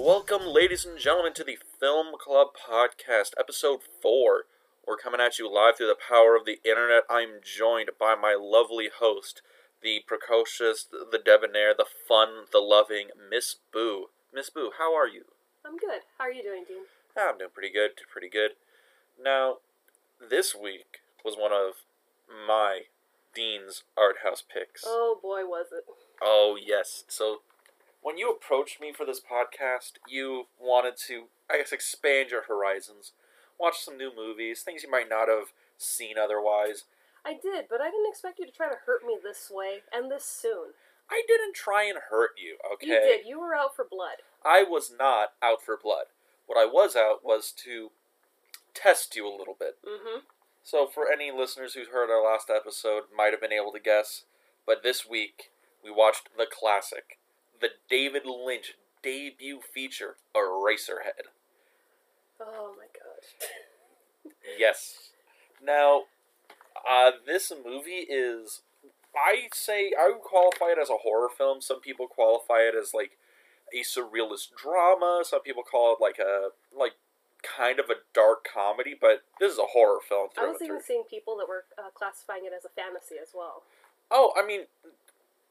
Welcome, ladies and gentlemen, to the Film Club Podcast, Episode 4. We're coming at you live through the power of the internet. I'm joined by my lovely host, the precocious, the debonair, the fun, the loving Miss Boo. Miss Boo, how are you? I'm good. How are you doing, Dean? Ah, I'm doing pretty good, pretty good. Now, this week was one of my Dean's art house picks. Oh boy, was it. Oh, yes. So, when you approached me for this podcast, you wanted to, I guess, expand your horizons, watch some new movies, things you might not have seen otherwise. I did, but I didn't expect you to try to hurt me this way and this soon. I didn't try and hurt you, okay? You did. You were out for blood. I was not out for blood. What I was out was to test you a little bit. Mm-hmm. So, for any listeners who heard our last episode, might have been able to guess, but this week we watched the classic, the David Lynch debut feature, Eraserhead. Oh my gosh. Yes. Now, uh, this movie is, I say, I would qualify it as a horror film. Some people qualify it as like a surrealist drama. Some people call it like a like kind of a dark comedy. But this is a horror film I was even seeing people that were uh, classifying it as a fantasy as well. Oh, I mean,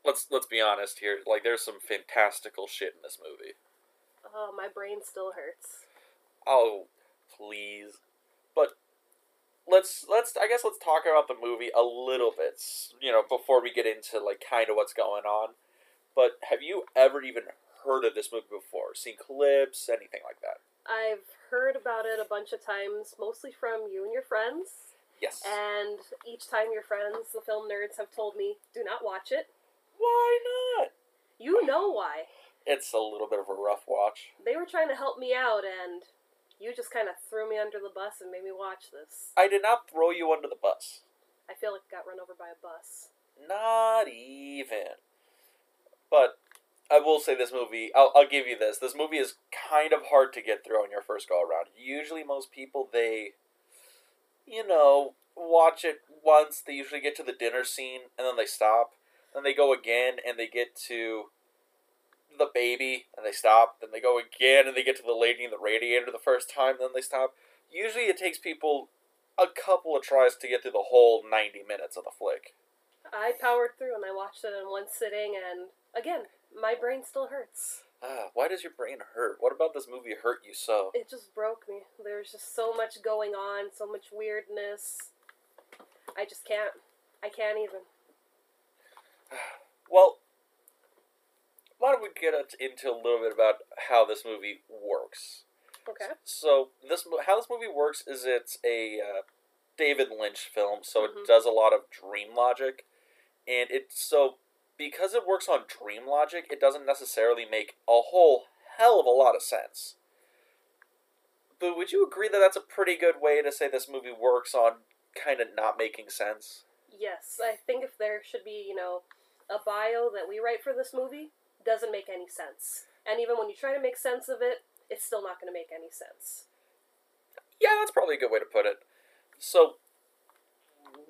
let's let's be honest here. Like, there's some fantastical shit in this movie. Oh, my brain still hurts. Oh, please. But let's let's I guess let's talk about the movie a little bit, you know, before we get into like kind of what's going on. But have you ever even heard of this movie before? Seen clips, anything like that? I've heard about it a bunch of times, mostly from you and your friends. Yes. And each time your friends, the film nerds, have told me, do not watch it. Why not? You know why. It's a little bit of a rough watch. They were trying to help me out, and you just kind of threw me under the bus and made me watch this. I did not throw you under the bus. I feel like I got run over by a bus. Not even. But I will say this movie, I'll, I'll give you this. This movie is kind of hard to get through on your first go around. Usually, most people, they, you know, watch it once. They usually get to the dinner scene and then they stop. Then they go again and they get to the baby and they stop. Then they go again and they get to the lady in the radiator the first time. Then they stop. Usually, it takes people a couple of tries to get through the whole 90 minutes of the flick. I powered through and I watched it in one sitting, and again, my brain still hurts. Ah, why does your brain hurt? What about this movie hurt you so? It just broke me. There's just so much going on, so much weirdness. I just can't. I can't even. Well, why don't we get into a little bit about how this movie works? Okay. So this how this movie works is it's a uh, David Lynch film, so Mhm. it does a lot of dream logic, and it's so because it works on dream logic, it doesn't necessarily make a whole hell of a lot of sense. But would you agree that that's a pretty good way to say this movie works on kind of not making sense? Yes, I think if there should be, you know, a bio that we write for this movie, doesn't make any sense. And even when you try to make sense of it, it's still not going to make any sense. Yeah, that's probably a good way to put it. So,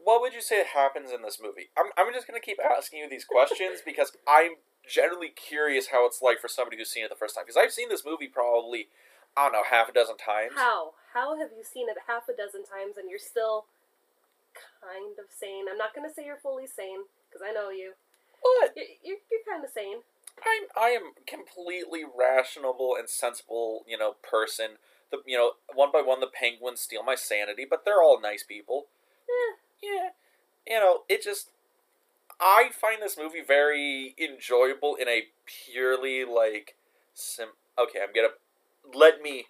what would you say happens in this movie? I'm, I'm just going to keep asking you these questions because I'm generally curious how it's like for somebody who's seen it the first time. Because I've seen this movie probably, I don't know, half a dozen times. How? How have you seen it half a dozen times and you're still kind of sane? I'm not going to say you're fully sane, because I know you. But You're, you're, you're kind of sane. I'm I am completely rational and sensible, you know, person. The you know, one by one the penguins steal my sanity, but they're all nice people. Eh, yeah, you know, it just. I find this movie very enjoyable in a purely like sim. Okay, I'm gonna let me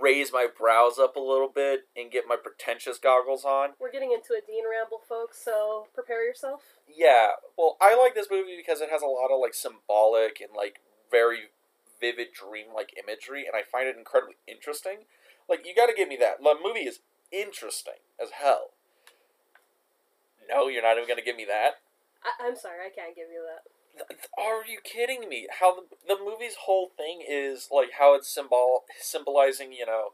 raise my brows up a little bit and get my pretentious goggles on. we're getting into a Dean ramble, folks, so prepare yourself. Yeah, well, I like this movie because it has a lot of like symbolic and like very vivid dream-like imagery, and I find it incredibly interesting. Like, you got to give me that. The movie is interesting as hell. No, you're not even gonna give me that. I, I'm sorry, I can't give you that. Are you kidding me? How the, the movie's whole thing is like how it's symbol symbolizing, you know,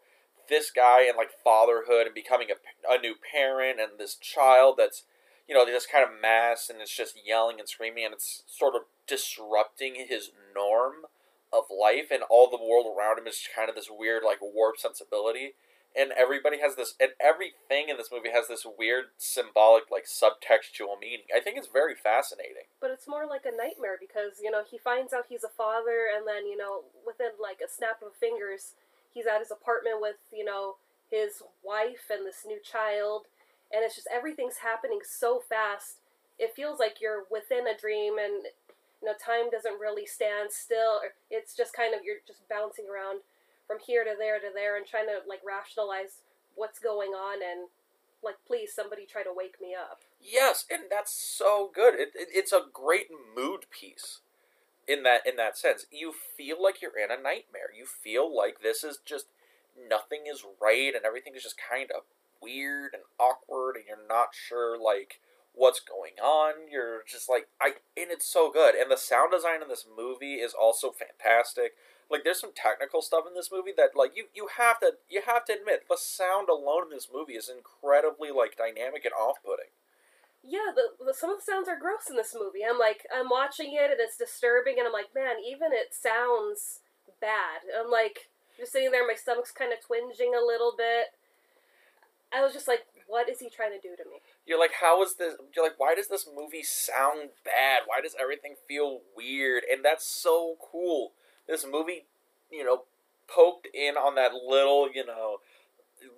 this guy and like fatherhood and becoming a, a new parent and this child that's you know, this kind of mass and it's just yelling and screaming and it's sort of disrupting his norm of life, and all the world around him is kind of this weird, like warped sensibility. And everybody has this, and everything in this movie has this weird symbolic, like subtextual meaning. I think it's very fascinating. But it's more like a nightmare because, you know, he finds out he's a father, and then, you know, within like a snap of fingers, he's at his apartment with, you know, his wife and this new child. And it's just everything's happening so fast. It feels like you're within a dream, and, you know, time doesn't really stand still. It's just kind of, you're just bouncing around from here to there to there and trying to, like, rationalize what's going on and like please somebody try to wake me up Yes, and that's so good. It, it, it's a great mood piece in that in that sense. You feel like you're in a nightmare. You feel like this is just nothing is right and everything is just kind of weird and awkward and you're not sure like what's going on. You're just like I and it's so good. And the sound design in this movie is also fantastic. Like there's some technical stuff in this movie that like you you have to you have to admit the sound alone in this movie is incredibly like dynamic and off-putting. yeah the, the some of the sounds are gross in this movie i'm like i'm watching it and it's disturbing and i'm like man even it sounds bad i'm like just sitting there my stomach's kind of twinging a little bit i was just like what is he trying to do to me You're like, how is this? You're like, why does this movie sound bad? Why does everything feel weird? And that's so cool. This movie, you know, poked in on that little, you know,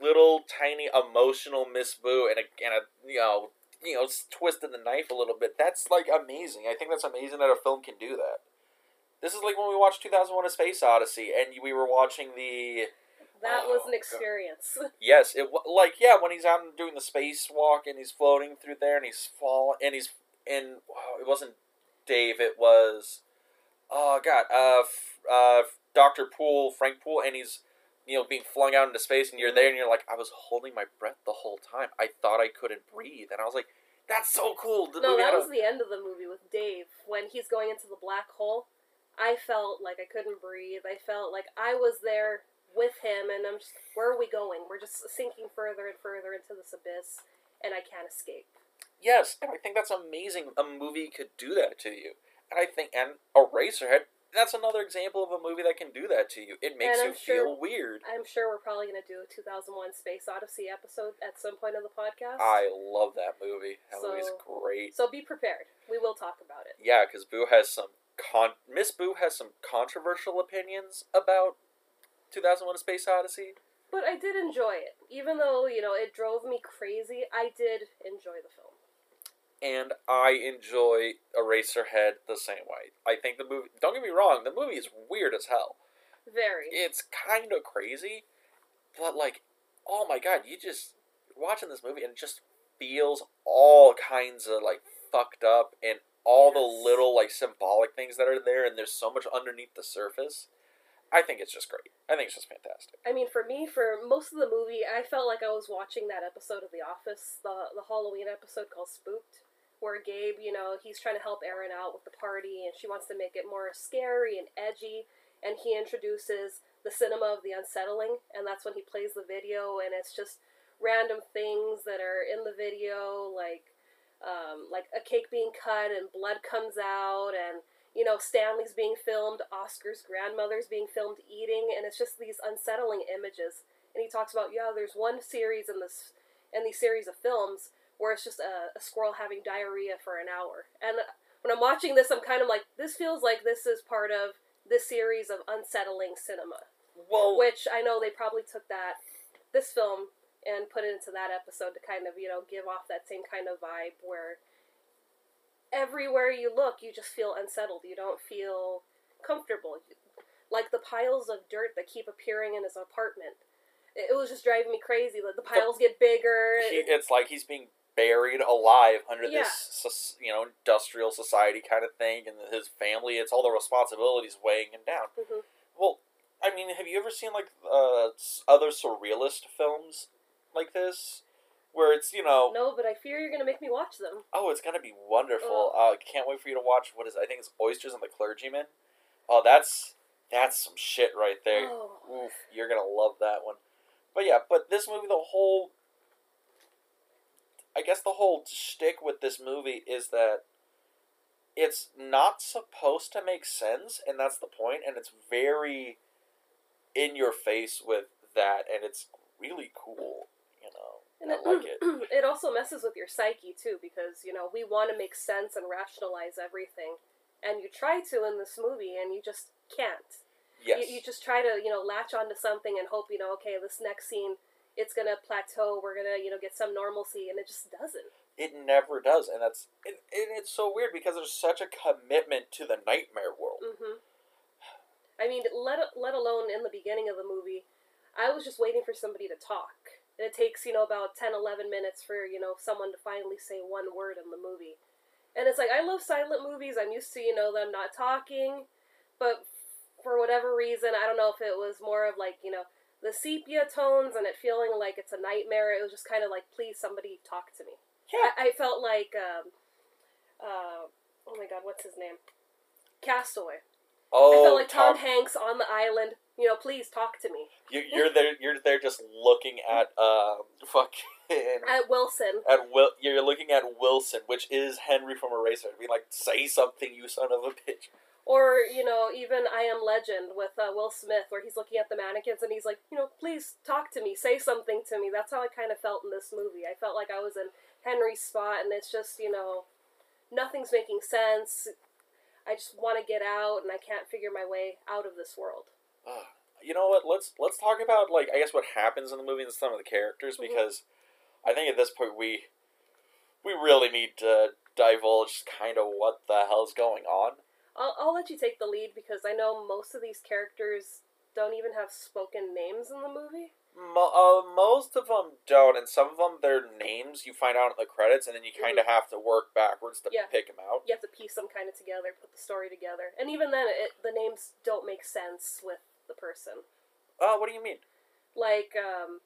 little tiny emotional Miss Boo and a, and a you know, you know, twisted the knife a little bit. That's like amazing. I think that's amazing that a film can do that. This is like when we watched 2001: A Space Odyssey, and we were watching the that Oh, was an oh, God. experience Yes, it like yeah when he's out and doing the spacewalk and he's floating through there and he's fall and he's and wow, it wasn't Dave it was oh god uh f- uh Doctor Poole Frank Poole and he's you know being flung out into space and you're there and you're like I was holding my breath the whole time. I thought I couldn't breathe and I was like that's so cool the no that was the end of the movie with dave. When he's going into the black hole i felt like i couldn't breathe. I felt like i was there with him and i'm just where are we going? We're just sinking further and further into this abyss and i can't escape. Yes, and I think that's amazing. A movie could do that to you, I think and Eraserhead. That's another example of a movie that can do that to you. It makes you sure- feel weird. I'm sure we're probably going to do a 2001 Space Odyssey episode at some point of the podcast. I love that movie. That So- movie's great. So be prepared. We will talk about it. Yeah, because Boo has some con. Miss Boo has some controversial opinions about 2001: A Space Odyssey. But I did enjoy it. Even though, you know, it drove me crazy, I did enjoy the film. And I enjoy Eraserhead the same way. I think the movie. Don't get me wrong, the movie is weird as hell. Very. It's kind of crazy, but like, oh my god, you just you're watching this movie and it just feels all kinds of like fucked up and all the little like symbolic things that are there, and there's so much underneath the surface. I think it's just great. I think it's just fantastic. I mean, for me, for most of the movie, I felt like I was watching that episode of The Office, the the Halloween episode called Spooked, where Gabe, you know, he's trying to help Erin out with the party, and she wants to make it more scary and edgy, and he introduces the cinema of the unsettling, and that's when he plays the video, and it's just random things that are in the video, like um, like a cake being cut and blood comes out, and you know, Stanley's being filmed, Oscar's grandmother's being filmed eating, and it's just these unsettling images. And he talks about, yeah, there's one series in this in these series of films where it's just a, a squirrel having diarrhea for an hour. And when I'm watching this, I'm kind of like, this feels like this is part of this series of unsettling cinema. Well, Which I know they probably took that this film and put it into that episode to kind of, you know, give off that same kind of vibe where everywhere you look, you just feel unsettled. You don't feel comfortable. Like the piles of dirt that keep appearing in his apartment. It it was just driving me crazy. Like the piles get bigger. he, it's like he's being buried alive under Yeah. this you know industrial society kind of thing and his family it's all the responsibilities weighing him down Mhm. well i mean have you ever seen like uh, other surrealist films like this where it's you know No, but I fear you're gonna make me watch them. oh it's gonna be wonderful Oh. uh, can't wait for you to watch what is i think it's oysters and the clergyman oh that's that's some shit right there Oh. Oof, you're gonna love that one. But yeah, but this movie, the whole, I guess the whole shtick with this movie is that it's not supposed to make sense, and that's the point, and it's very in your face with that, and it's really cool. You know, And I it, like it. it also messes with your psyche too, because you know we want to make sense and rationalize everything, and you try to in this movie, and you just can't. Yes. You, you just try to you know latch onto something and hope you know okay this next scene it's gonna plateau we're gonna you know get some normalcy and it just doesn't. it never does, and that's and, and it's so weird because there's such a commitment to the nightmare world. Mm-hmm. I mean, let let alone in the beginning of the movie, I was just waiting for somebody to talk. And it takes, you know, about 10, 11 minutes for, you know, someone to finally say one word in the movie. And it's like, I love silent movies. I'm used to, you know, them not talking. But for whatever reason, I don't know if it was more of like, you know, the sepia tones and it feeling like it's a nightmare. It was just kind of like, please, somebody talk to me. Yeah. I, I felt like, um, uh, oh my god, what's his name? Castaway. Oh, I felt like Tom, Tom, Hanks on the island. You know, please talk to me. you, you're there. You're there, just looking at um, fucking At Wilson. at Will. You're looking at Wilson, which is Henry from Eraser. Be like, say something, you son of a bitch. Or, you know, even I Am Legend with uh, Will Smith, where he's looking at the mannequins and he's like, you know, please talk to me, say something to me. That's how I kind of felt in this movie. I felt like I was in Henry's spot, and it's just, you know, nothing's making sense. I just want to get out, and I can't figure my way out of this world. Ugh. you know what? Let's let's talk about like I guess what happens in the movie and some of the characters Mhm. because I think at this point we we really need to divulge kind of what the hell's going on. I'll, I'll let you take the lead because I know most of these characters don't even have spoken names in the movie. Mo- uh, most of them don't, and some of them their names you find out in the credits, and then you kind of have to work backwards to Mm-hmm. Yeah. pick them out. you have to piece them kind of together, put the story together, and even then, it, the names don't make sense with the person. Oh, what do you mean? Like um,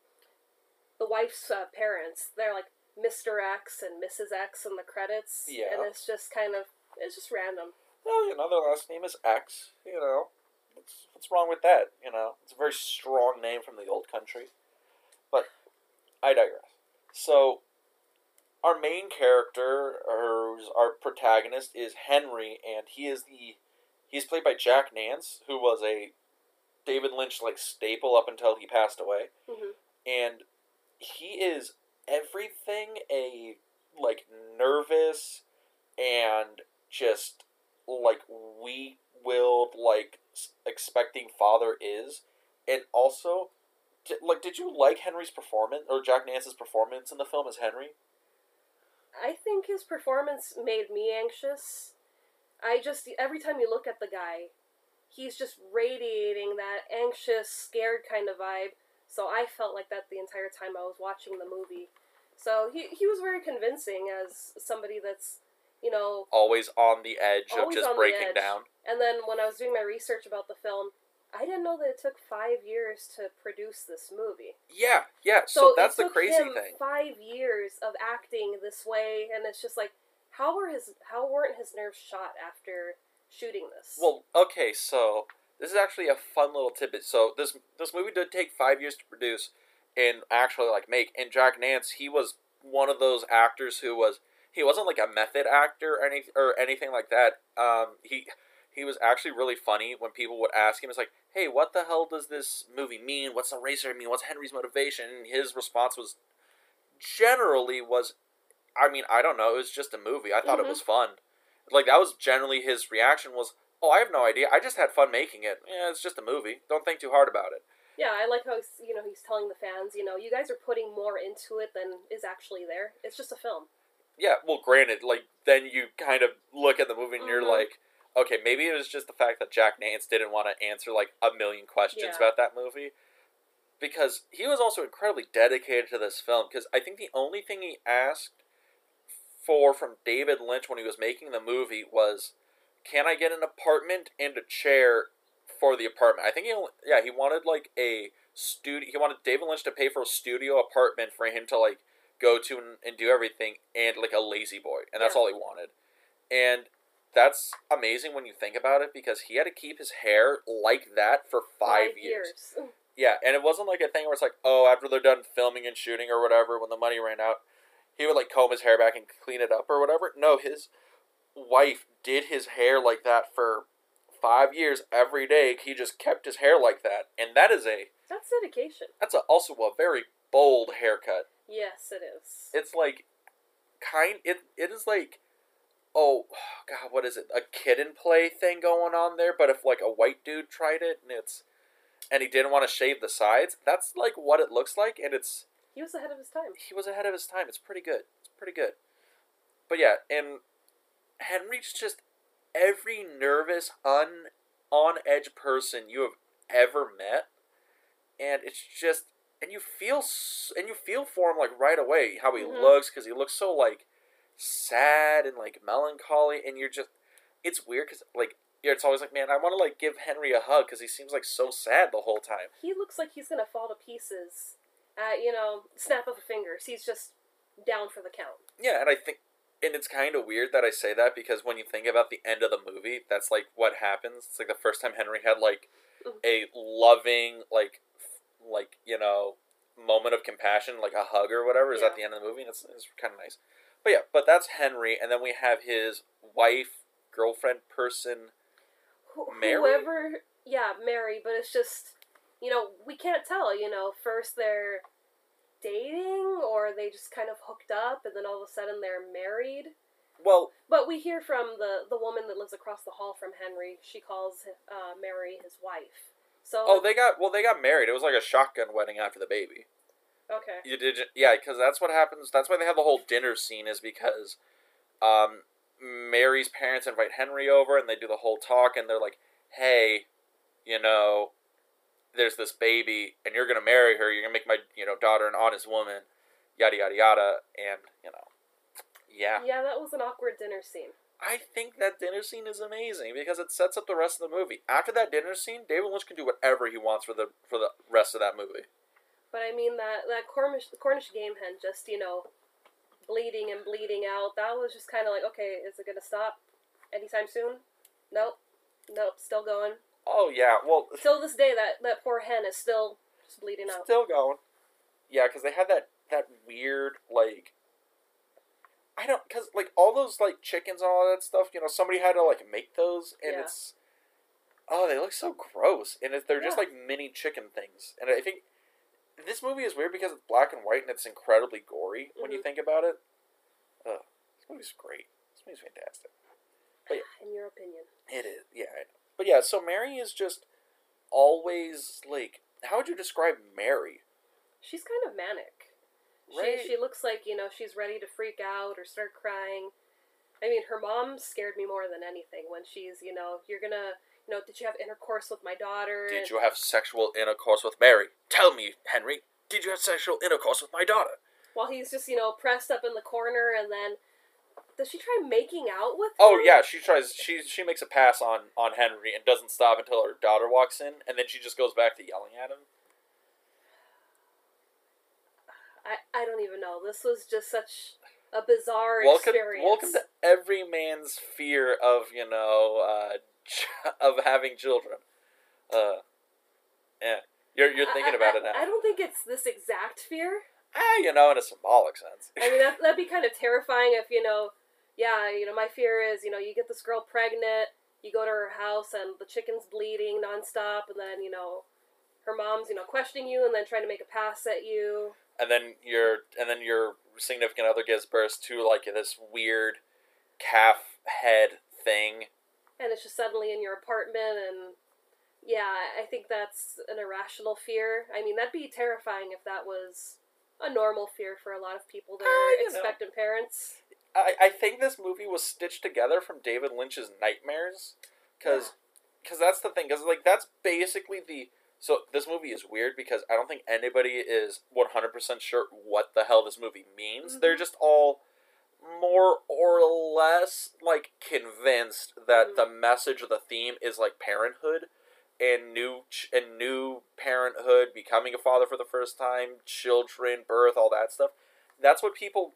the wife's uh, parents, they're like Mr. X and Mrs. X in the credits, Yeah. and it's just kind of it's just random. Well, you know, their last name is X. You know, what's what's wrong with that? You know, it's a very strong name from the old country. But I digress. So, our main character, or our protagonist, is Henry, and he is the he's played by Jack Nance, who was a David Lynch like staple up until he passed away, hmm and he is everything a like nervous and just like weak-willed like expecting father is and also like did you like henry's performance or jack nance's performance in the film as henry I think his performance made me anxious. I just every time you look at the guy, he's just radiating that anxious, scared kind of vibe. So I felt like that the entire time I was watching the movie. So he he was very convincing as somebody that's, you know, always on the edge of just breaking down. And then when I was doing my research about the film, I didn't know that it took 5 years to produce this movie. yeah yeah so, So, that's the crazy thing. Five years of acting this way, and it's just like, how were his how weren't his nerves shot after shooting this? well okay so this is actually a fun little tidbit. So this this movie did take five years to produce and actually like make. And jack nance he was one of those actors who was he wasn't like a method actor or any or anything like that. Um he he was actually really funny when people would ask him it's like hey what the hell does this movie mean? What's the racer mean? What's henry's motivation? And his response was generally was i mean i don't know it was just a movie. I thought Mhm. it was fun. Like that was generally his reaction was oh i have no idea. I just had fun making it. Yeah it's just a movie. Don't think too hard about it. Yeah, I like how he's, you know he's telling the fans, you know, you guys are putting more into it than is actually there. It's just a film. Yeah well granted like then you kind of look at the movie and you're Mhm. like okay maybe it was just the fact that jack nance didn't want to answer like a million questions Yeah. about that movie because he was also incredibly dedicated to this film because i think the only thing he asked for from david lynch when he was making the movie was can i get an apartment and a chair for the apartment i think he only, yeah he wanted like a studio he wanted david lynch to pay for a studio apartment for him to like go to and, and do everything and like a La-Z-Boy and that's Yeah. all he wanted and that's amazing when you think about it because he had to keep his hair like that for five, years. Yeah, and it wasn't like a thing where it's like, oh, after they're done filming and shooting or whatever, when the money ran out, he would like comb his hair back and clean it up or whatever. No, his wife did his hair like that for five years every day. He just kept his hair like that, and that is a That's dedication. that's a, also a very bold haircut. Yes, it is. It's like kind it it is like oh god what is it a Kid 'n Play thing going on there but if like a white dude tried it and it's and he didn't want to shave the sides that's like what it looks like and it's He was ahead of his time. he was ahead of his time it's pretty good it's pretty good but yeah and henry's just every nervous un on edge person you have ever met and it's just and you feel and you feel for him like right away how he Mhm. looks because he looks so like sad and like melancholy and you're just it's weird because like yeah, it's always like man i want to like give henry a hug because he seems like so sad the whole time He looks like he's gonna fall to pieces. At you know, snap of the fingers. He's just down for the count. Yeah, and I think, and it's kind of weird that I say that because when you think about the end of the movie, that's like what happens. It's like the first time Henry had like Mhm. a loving, like, like you know, moment of compassion, like a hug or whatever, is Yeah. at the end of the movie, and it's, it's kind of nice. But yeah, but that's Henry, and then we have his wife, girlfriend, person. Wh- Mary? Whoever, yeah, Mary. But it's just, you know, we can't tell. You know, first they're dating, or they just kind of hooked up, and then all of a sudden they're married. Well, But we hear from the the woman that lives across the hall from Henry. She calls uh, Mary his wife. So oh, they got well, they got married. It was like a shotgun wedding after the baby. okay. You did, yeah, because that's what happens. That's why they have the whole dinner scene is because, um, Mary's parents invite Henry over and they do the whole talk and they're like, "Hey, you know, there's this baby and you're gonna marry her. You're gonna make my you know daughter an honest woman, yada yada yada." And you know, yeah, Yeah, that was an awkward dinner scene. I think that dinner scene is amazing because it sets up the rest of the movie. After that dinner scene, David Lynch can do whatever he wants for the for the rest of that movie. But I mean that that Cornish Cornish game hen just you know bleeding and bleeding out. That was just kind of like okay, is it gonna stop anytime soon? Nope, nope, still going. Oh yeah, well, Till this day, that that poor hen is still just bleeding out. Still going. Yeah, because they had that that weird like. I don't because like all those like chickens and all that stuff. You know, somebody had to like make those, and Yeah. it's oh, they look so gross, and it, they're just like mini chicken things. And I think this movie is weird because it's black and white and it's incredibly gory when you Mhm. think about it. Ugh, this movie's great. This movie's fantastic. But yeah, In your opinion, It is, yeah. But yeah, so Mary is just always like. How would you describe Mary? she's kind of manic. Right. She she looks like you know she's ready to freak out or start crying. I mean, her mom scared me more than anything when she's you know you're gonna you know did you have intercourse with my daughter? Did And- you have sexual intercourse with Mary? Tell me, Henry, did you have sexual intercourse with my daughter? while he's just you know pressed up in the corner and then does she try making out with Oh him? yeah, she tries she she makes a pass on on Henry and doesn't stop until her daughter walks in and then she just goes back to yelling at him. I, I don't even know this was just such a bizarre Welcome experience welcome to every man's fear of, you know, uh of having children. Uh yeah. You're you're thinking I- about I- it now. I don't think it's this exact fear ah, you know, in a symbolic sense. I mean that, that'd be kind of terrifying if you know yeah you know my fear is you know you get this girl pregnant you go to her house and the chicken's bleeding nonstop and then you know her mom's you know questioning you and then trying to make a pass at you and then your and then your significant other gives birth to like this weird calf head thing. and it's just suddenly in your apartment and yeah i think that's an irrational fear i mean that'd be terrifying if that was a normal fear for a lot of people that Ah, are you know. expectant parents I, I think this movie was stitched together from David Lynch's nightmares, because that's the thing, because like that's basically the so this movie is weird because I don't think anybody is one hundred percent sure what the hell this movie means. They're Mhm. just all more or less like convinced that Mhm. the message or the theme is like parenthood and new ch- and new parenthood, becoming a father for the first time, children, birth, all that stuff. That's what people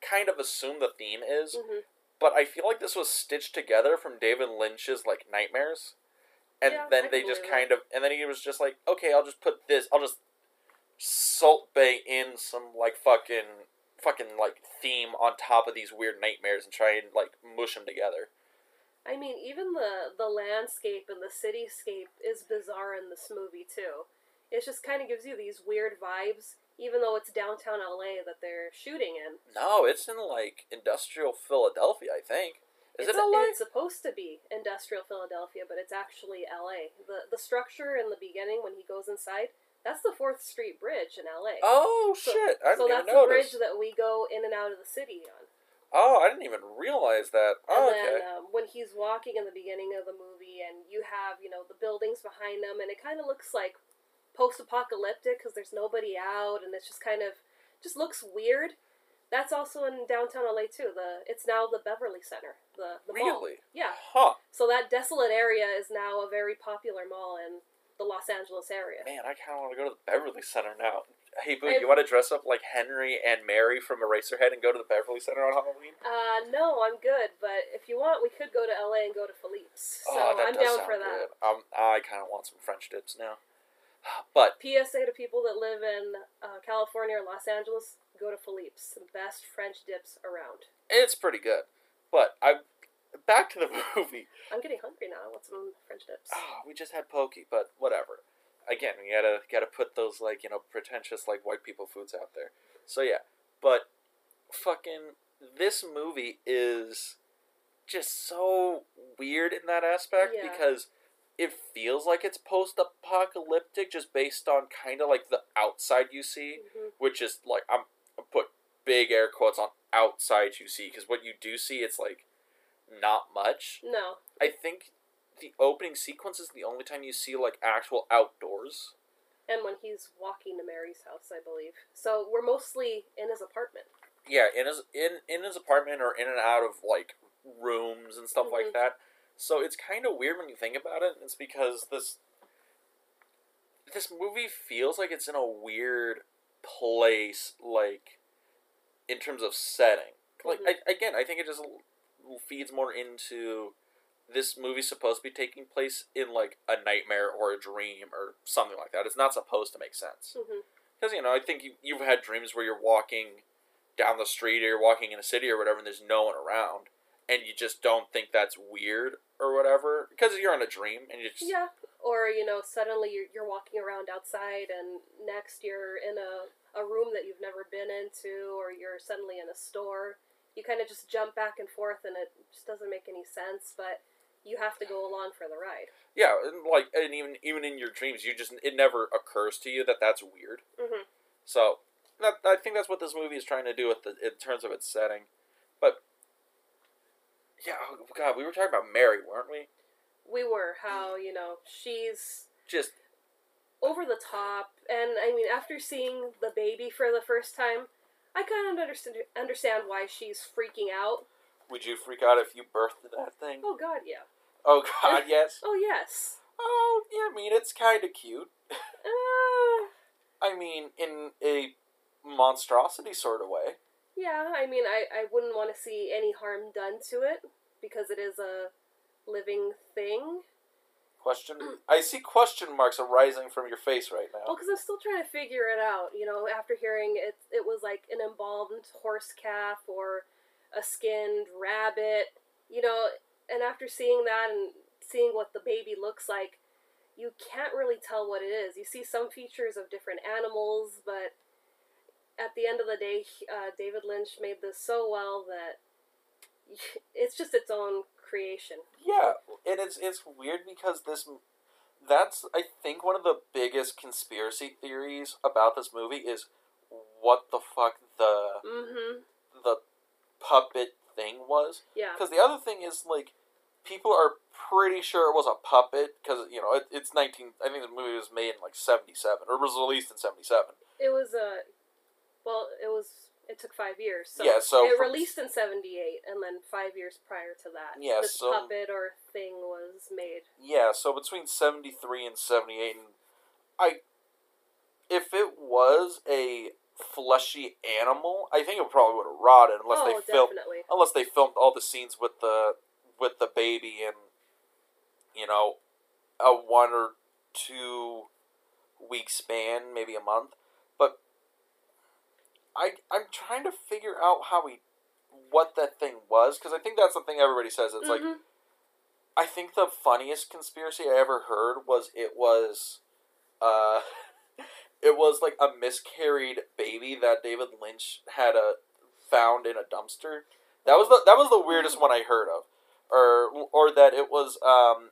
kind of assume the theme is. hmm But I feel like this was stitched together from David Lynch's like nightmares, and Yeah, then they just kind of and then he was just like, okay, I'll just put this, I'll just Salt Bae in some like fucking fucking like theme on top of these weird nightmares and try and like mush them together. I mean, even the the landscape and the cityscape is bizarre in this movie too. It just kind of gives you these weird vibes, even though it's downtown LA that they're shooting in. No, it's in like industrial Philadelphia, I think. Is it's, it LA? It's supposed to be industrial Philadelphia, but it's actually LA. The the structure in the beginning when he goes inside, that's the Fourth Street Bridge in LA. Oh So- shit! I so that's the bridge that we go in and out of the city on. Oh, I didn't even realize that. Oh, And okay. then um, when he's walking in the beginning of the movie, and you have you know the buildings behind them, and it kind of looks like post-apocalyptic because there's nobody out, and it's just kind of just looks weird. That's also in downtown LA too. The it's now the Beverly Center. The the mall. really? Yeah. Huh. So that desolate area is now a very popular mall in the Los Angeles area. Man, I kind of want to go to the Beverly Center now. Hey, Boo, I- you want to dress up like Henry and Mary from Eraserhead and go to the Beverly Center on Halloween? Uh, no, I'm good. But if you want, we could go to LA and go to Philippe's. So oh, that I'm does down sound for that. good. Um, I kind of want some French dips now. But PSA to people that live in uh, California or Los Angeles: go to Philippe's. The best French dips around. it's pretty good. But I back to the movie. I'm getting hungry now. I want some French dips. Oh, we just had pokey, but whatever. Again, we gotta gotta put those like you know pretentious like white people foods out there. So yeah, but fucking this movie is just so weird in that aspect Yeah. because it feels like it's post-apocalyptic just based on kind of like the outside you see, hmm which is like I'm big air quotes on outside you see because what you do see it's like not much. No, I think the opening sequence is the only time you see like actual outdoors. and when he's walking to Mary's house, I believe. So we're mostly in his apartment. Yeah, in his in in his apartment or in and out of like rooms and stuff Mhm. like that. So it's kind of weird when you think about it. It's because this this movie feels like it's in a weird place, like in terms of setting. Like Mhm. I, again, I think it just feeds more into this movie's supposed to be taking place in like a nightmare or a dream or something like that. It's not supposed to make sense because you know I think you, you've had dreams where you're walking down the street or you're walking in a city or whatever, and there's no one around, and you just don't think that's weird or whatever because you're in a dream and you just Yeah. Or you know, suddenly you're, you're walking around outside, and next you're in a a room that you've never been into, or you're suddenly in a store. You kind of just jump back and forth, and it just doesn't make any sense. But you have to go along for the ride. yeah, and like and even even in your dreams, you just it never occurs to you that that's weird. hmm So that I think that's what this movie is trying to do with the in terms of its setting, but. Yeah, oh God, we were talking about Mary, weren't we? We were how you know she's Just over the top, and I mean, after seeing the baby for the first time, I kind of understand understand why she's freaking out. would you freak out if you birthed that thing? Oh God, yeah. Oh God, yes. Oh yes. Oh, yeah, I mean, it's kind of cute. Uh, I mean, in a monstrosity sort of way. Yeah, I mean, I, I wouldn't want to see any harm done to it because it is a living thing. Question. I see question marks arising from your face right now. because I'm still trying to figure it out. You know, after hearing it, it was like an embalmed horse calf or a skinned rabbit. You know, and after seeing that and seeing what the baby looks like, you can't really tell what it is. You see some features of different animals, but at the end of the day, uh, David Lynch made this so well that it's just its own creation. Yeah, and it's it's weird because this. That's I think one of the biggest conspiracy theories about this movie is what the fuck the Mm-hmm. the puppet thing was. Yeah. Because the other thing is like, people are pretty sure it was a puppet because you know it, it's nineteen. I think the movie was made in like seventy seven or was released in seventy seven. It was a, well, it was. It took five years. So Yeah, so it released in '78, and then five years prior to that, Yeah, this so- puppet or thing was made. Yeah, so between seventy three and seventy eight, and I, if it was a fleshy animal, I think it probably would have rotted unless oh, they filmed definitely. unless they filmed all the scenes with the with the baby in, you know, a one or two week span, maybe a month. I I'm trying to figure out how he what that thing was because I think that's the thing everybody says. It's like Mhm. I think the funniest conspiracy I ever heard was it was, uh, it was like a miscarried baby that David Lynch had a found in a dumpster. That was the that was the weirdest one I heard of, or or that it was um,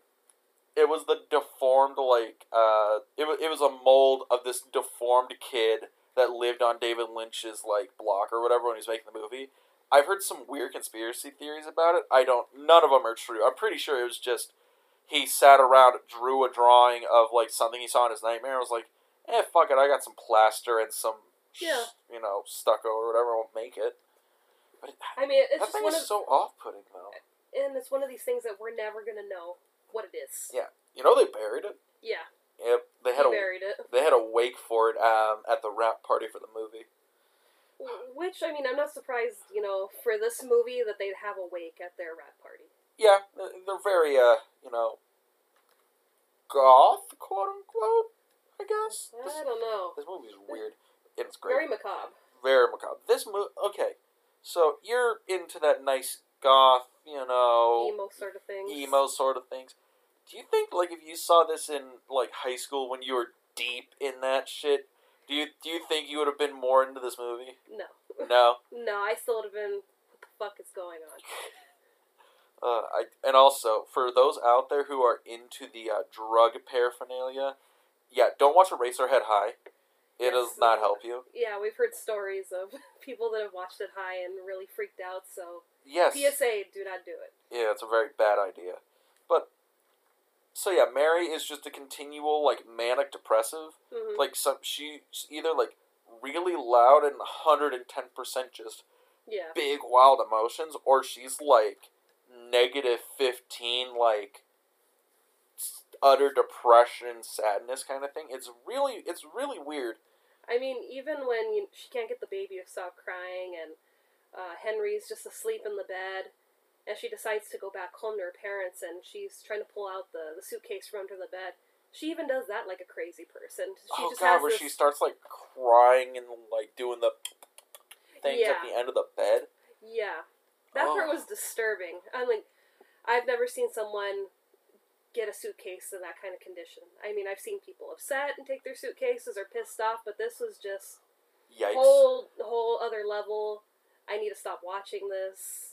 it was the deformed like uh, it was it was a mold of this deformed kid that lived on David Lynch's like block or whatever when he was making the movie. I've heard some weird conspiracy theories about it. I don't. None of them are true. I'm pretty sure it was just he sat around, drew a drawing of like something he saw in his nightmare. and Was like, eh, fuck it. I got some plaster and some, Yeah. you know, stucco or whatever. I'll make it. But I mean, it's that just thing one is of, so off-putting though. and it's one of these things that we're never gonna know what it is. Yeah. You know they buried it. Yeah, Yep. They he had a buried it. they had a wake for it um, at the wrap party for the movie. Which I mean, I'm not surprised. You know, for this movie, that they'd have a wake at their rat party. Yeah, they're very uh, you know, goth, quote unquote. I guess this, I don't know. this movie's weird. It's great. Very macabre. very macabre. This movie, okay, so you're into that nice goth, you know, Emo sort of things. emo sort of things. Do you think, like, if you saw this in like high school when you were deep in that shit, do you do you think you would have been more into this movie? No, No. no, I still would have been. What the fuck is going on? Uh, I and also for those out there who are into the uh, drug paraphernalia, yeah, don't watch Eraserhead High. It does not help you. Yeah, we've heard stories of people that have watched it high and really freaked out. So Yes. PSA, do not do it. Yeah, it's a very bad idea. So yeah, Mary is just a continual like manic depressive. hmm Like some she's either like really loud and hundred and ten percent just yeah, big wild emotions, or she's like negative fifteen like utter depression, sadness kind of thing. It's really it's really weird. I mean, even when you, she can't get the baby to stop crying, and uh, Henry's just asleep in the bed, and she decides to go back home to her parents, and she's trying to pull out the, the suitcase from under the bed. She even does that like a crazy person. She oh just god, where this, she starts like crying and like doing the things at the end of the bed. Yeah, that part Oh. was disturbing. I'm like, I've never seen someone get a suitcase in that kind of condition. I mean, I've seen people upset and take their suitcases or pissed off, but this was just Yikes. whole whole other level. I need to stop watching this.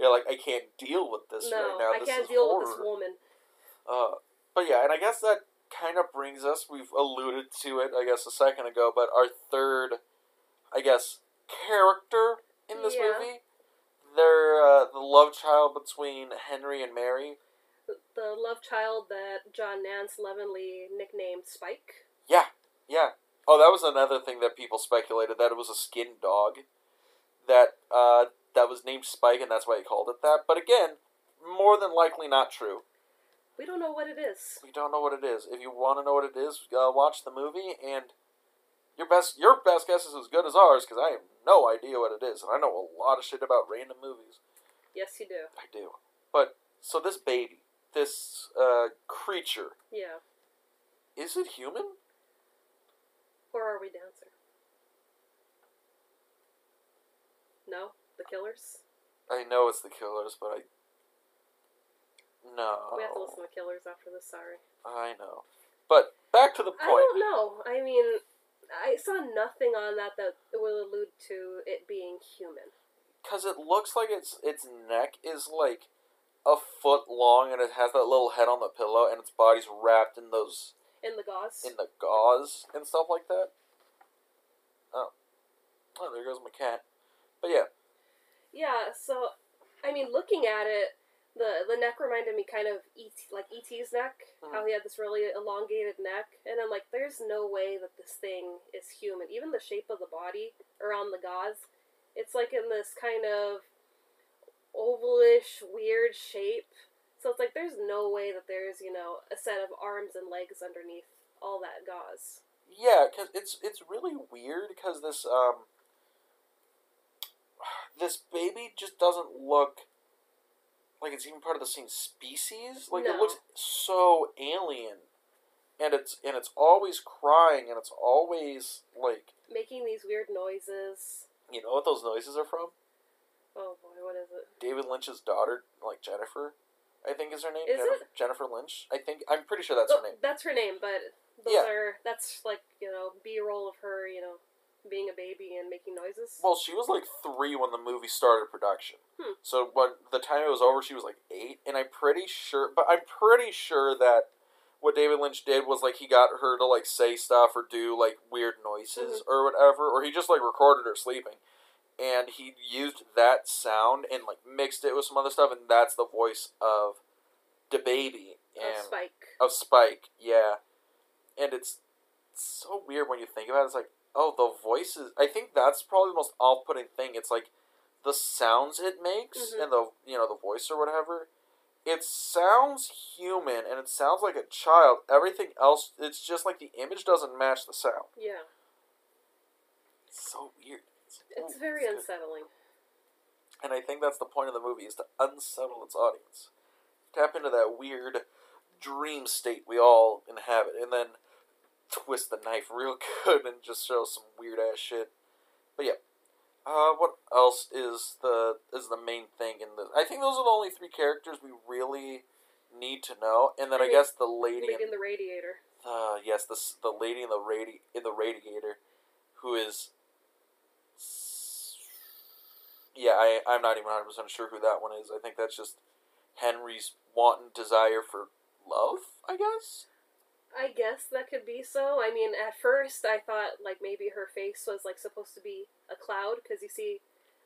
Yeah, like I can't deal with this no, right now. I This can't is deal horror. with this woman. Uh, but yeah, and I guess that kind of brings us. We've alluded to it, I guess, a second ago. But our third, I guess, character in this Yeah. movie, they're uh, the love child between Henry and Mary. The love child that John Nance lovingly nicknamed Spike. Yeah, yeah. Oh, that was another thing that people speculated that it was a skin dog that uh, that was named Spike, and that's why he called it that. But again, more than likely not true. We don't know what it is. We don't know what it is. If you want to know what it is, uh, watch the movie, and your best your best guess is as good as ours because I have no idea what it is, and I know a lot of shit about random movies. Yes, you do. I do. But so this baby, this uh, creature, Yeah. is it human? Or are we dancer? No, the killers. I know it's the killers, but I no. We have to listen to the killers after this. Sorry. I know. But back to the point. I don't know. I mean, I saw nothing on that that will allude to it being human. because it looks like its its neck is like a foot long and it has that little head on the pillow and its body's wrapped in those In the gauze. in the gauze and stuff like that. Oh, oh, there goes my cat. But yeah, Yeah, so I mean, looking at it, the the neck reminded me kind of ET, like ET's neck. Mhm. How he had this really elongated neck, and I'm like, there's no way that this thing is human. Even the shape of the body around the gauze, it's like in this kind of ovalish, weird shape. So it's like there's no way that there's you know a set of arms and legs underneath all that gauze. yeah, because it's it's really weird because this um this baby just doesn't look like it's even part of the same species. Like it looks so alien. and it's and it's always crying, and it's always like Making these weird noises. you know what those noises are from? Oh boy, what is it? David Lynch's daughter, like Jennifer, I think is her name. Is Jennifer, it? Jennifer Lynch. I think I'm pretty sure that's Oh, her name. That's her name, but those Yeah. are that's like you know B roll of her, you know, being a baby and making noises. Well, she was like three when the movie started production. Hmm. So when the time it was over, she was like eight, and I'm pretty sure. But I'm pretty sure that what David Lynch did was like he got her to like say stuff or do like weird noises or whatever, or he just like recorded her sleeping, and he used that sound and like mixed it with some other stuff, and that's the voice of the baby Of and Spike. of Spike, yeah. And it's so weird when you think about it. It's like, oh, the voices. I think that's probably the most off-putting thing. It's like the sounds it makes Mhm. and the you know the voice or whatever. It sounds human and it sounds like a child. Everything else, it's just like the image doesn't match the sound. Yeah, It's so weird. it's ooh, very good. unsettling. And I think that's the point of the movie is to unsettle its audience. Tap into that weird dream state we all inhabit and then twist the knife real good and just show some weird ass shit. But yeah. Uh, what else is the is the main thing in this? I think those are the only three characters we really need to know, and then I, I guess the lady Lady in in the radiator. uh, yes, the the lady in the radi- in the radiator, who is, yeah, I I'm not even hundred percent sure who that one is. I think that's just Henry's wanton desire for love. I guess. I guess that could be so. I mean, at first I thought like maybe her face was like supposed to be a cloud because you see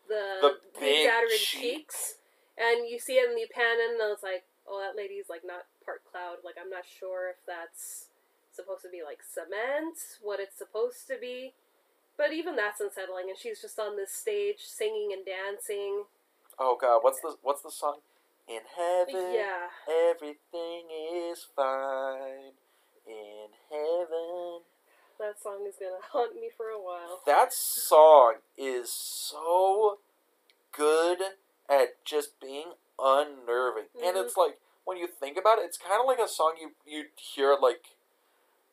the, The big cheeks. cheeks, and you see it in the pan, and I was like, oh, that lady's like not part cloud. Like I'm not sure if that's supposed to be like cement, what it's supposed to be. But even that's unsettling, and she's just on this stage singing and dancing. Oh God, what's the what's the song? In heaven, Yeah, everything is fine. In heaven. that song is gonna haunt me for a while. That song is so good at just being unnerving. And Mhm. it's like when you think about it, it's kind of like a song you you'd hear at like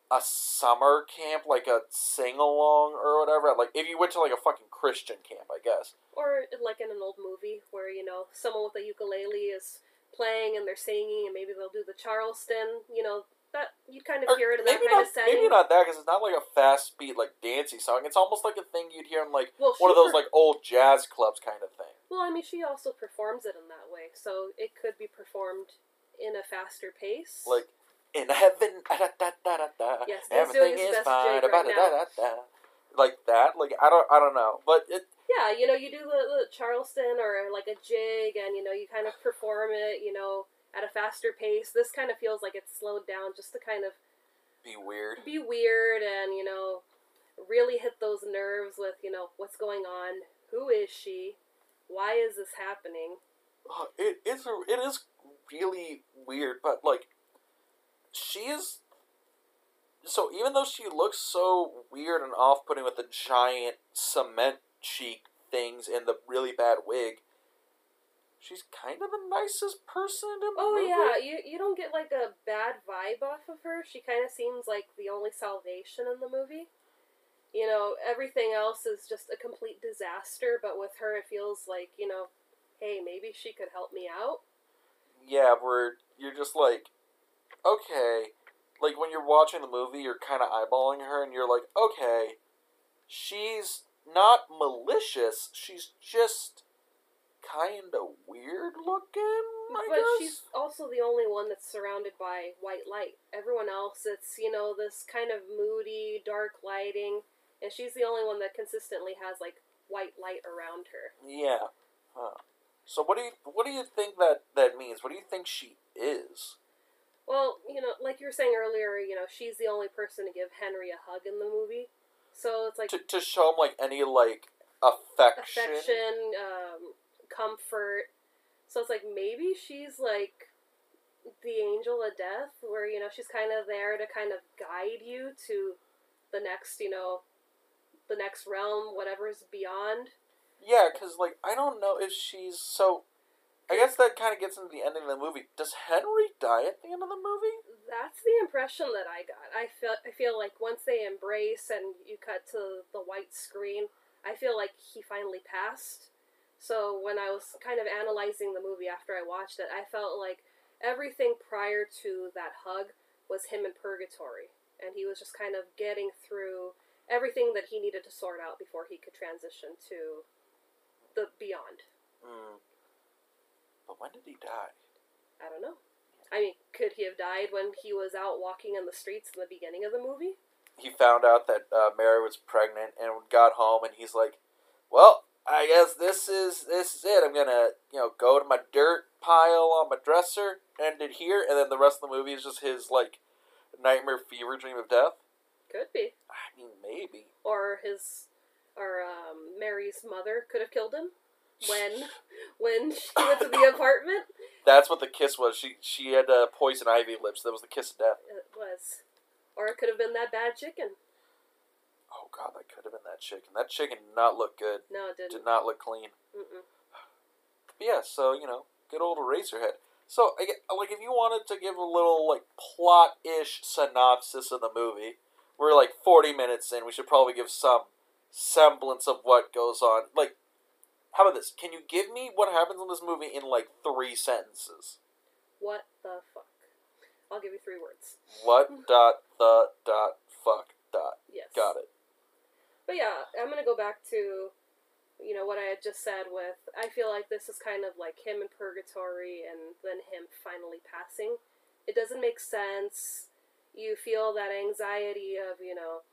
a summer camp, like a sing along or whatever. Like if you went to like a fucking Christian camp, I guess. Or like in an old movie where, you know, someone with a ukulele is playing and they're singing and maybe they'll do the Charleston, you know, that you'd kind of Or hear it in that maybe kind not, of setting. maybe not that because it's not like a fast beat like dancey song. It's almost like a thing you'd hear in like well, one of those per- like old jazz clubs kind of thing. Well, I mean, she also performs it in that way, so it could be performed in a faster pace. Like in heaven, da, da, da, da, da, Yes, everything is fine. right da, da, da, da. Like that. Like I don't, I don't know, but it. yeah, you know, you do the, the Charleston or like a jig, and you know, you kind of perform it, you know, at a faster pace. This kind of feels like it's slowed down just to kind of Be weird. be weird and you know really hit those nerves with you know what's going on who is she why is this happening Uh, it's a- it is really weird, but like she is. So even though she looks so weird and off-putting with the giant cement cheek things and the really bad wig, she's kind of the nicest person in the movie. oh movie. yeah. You, you don't get like a bad vibe off of her. She kind of seems like the only salvation in the movie. You know everything else is just a complete disaster but with her it feels like you know hey maybe she could help me out. Yeah, where you're just like, okay, like when you're watching the movie, you're kind of eyeballing her, and you're like, okay, she's not malicious, she's just kind of weird looking. I but guess. she's also the only one that's surrounded by white light. Everyone else, it's you know this kind of moody, dark lighting, and she's the only one that consistently has like white light around her. yeah. Huh. So what do you what do you think that that means? What do you think she is? Well, you know, like you were saying earlier, you know, she's the only person to give Henry a hug in the movie, so it's like To to show him like any like affection. affection, um, comfort. So it's like maybe she's like the angel of death, where you know she's kind of there to kind of guide you to the next, you know, the next realm, whatever's beyond. Yeah, because like I don't know if she's so. I guess that kind of gets into the ending of the movie. Does Henry die at the end of the movie? That's the impression that I got. I feel I feel like once they embrace and you cut to the white screen, I feel like he finally passed. So when I was kind of analyzing the movie after I watched it, I felt like everything prior to that hug was him in purgatory, and he was just kind of getting through everything that he needed to sort out before he could transition to the beyond. Hmm. But when did he die? I don't know. I mean, could he have died when he was out walking in the streets in the beginning of the movie? He found out that uh, Mary was pregnant and got home, and he's like, "Well, I guess this is this is it. I'm gonna you know go to my dirt pile on my dresser, end it here, and then the rest of the movie is just his like nightmare fever dream of death. Could be. I mean, maybe. Or his, or um, Mary's mother could have killed him when when she went to the apartment. That's what the kiss was. She she had uh, poison ivy lips. That was the kiss of death. It was, or it could have been that bad chicken. Oh god, that could have been that chicken. That chicken did not look good. No, it didn't. didn't. look clean. Mm-mm. But yeah, so you know, good old Eraserhead. So like, if you wanted to give a little like plot-ish synopsis of the movie, we're like forty minutes in. We should probably give some semblance of what goes on. Like, how about this? Can you give me what happens in this movie in like three sentences? What the fuck? I'll give you three words. What dot the dot fuck dot. Yes. Got it. But yeah, I'm gonna go back to, you know, what I had just said with. I feel like this is kind of like him in purgatory and then him finally passing. It doesn't make sense. You feel that anxiety of you know,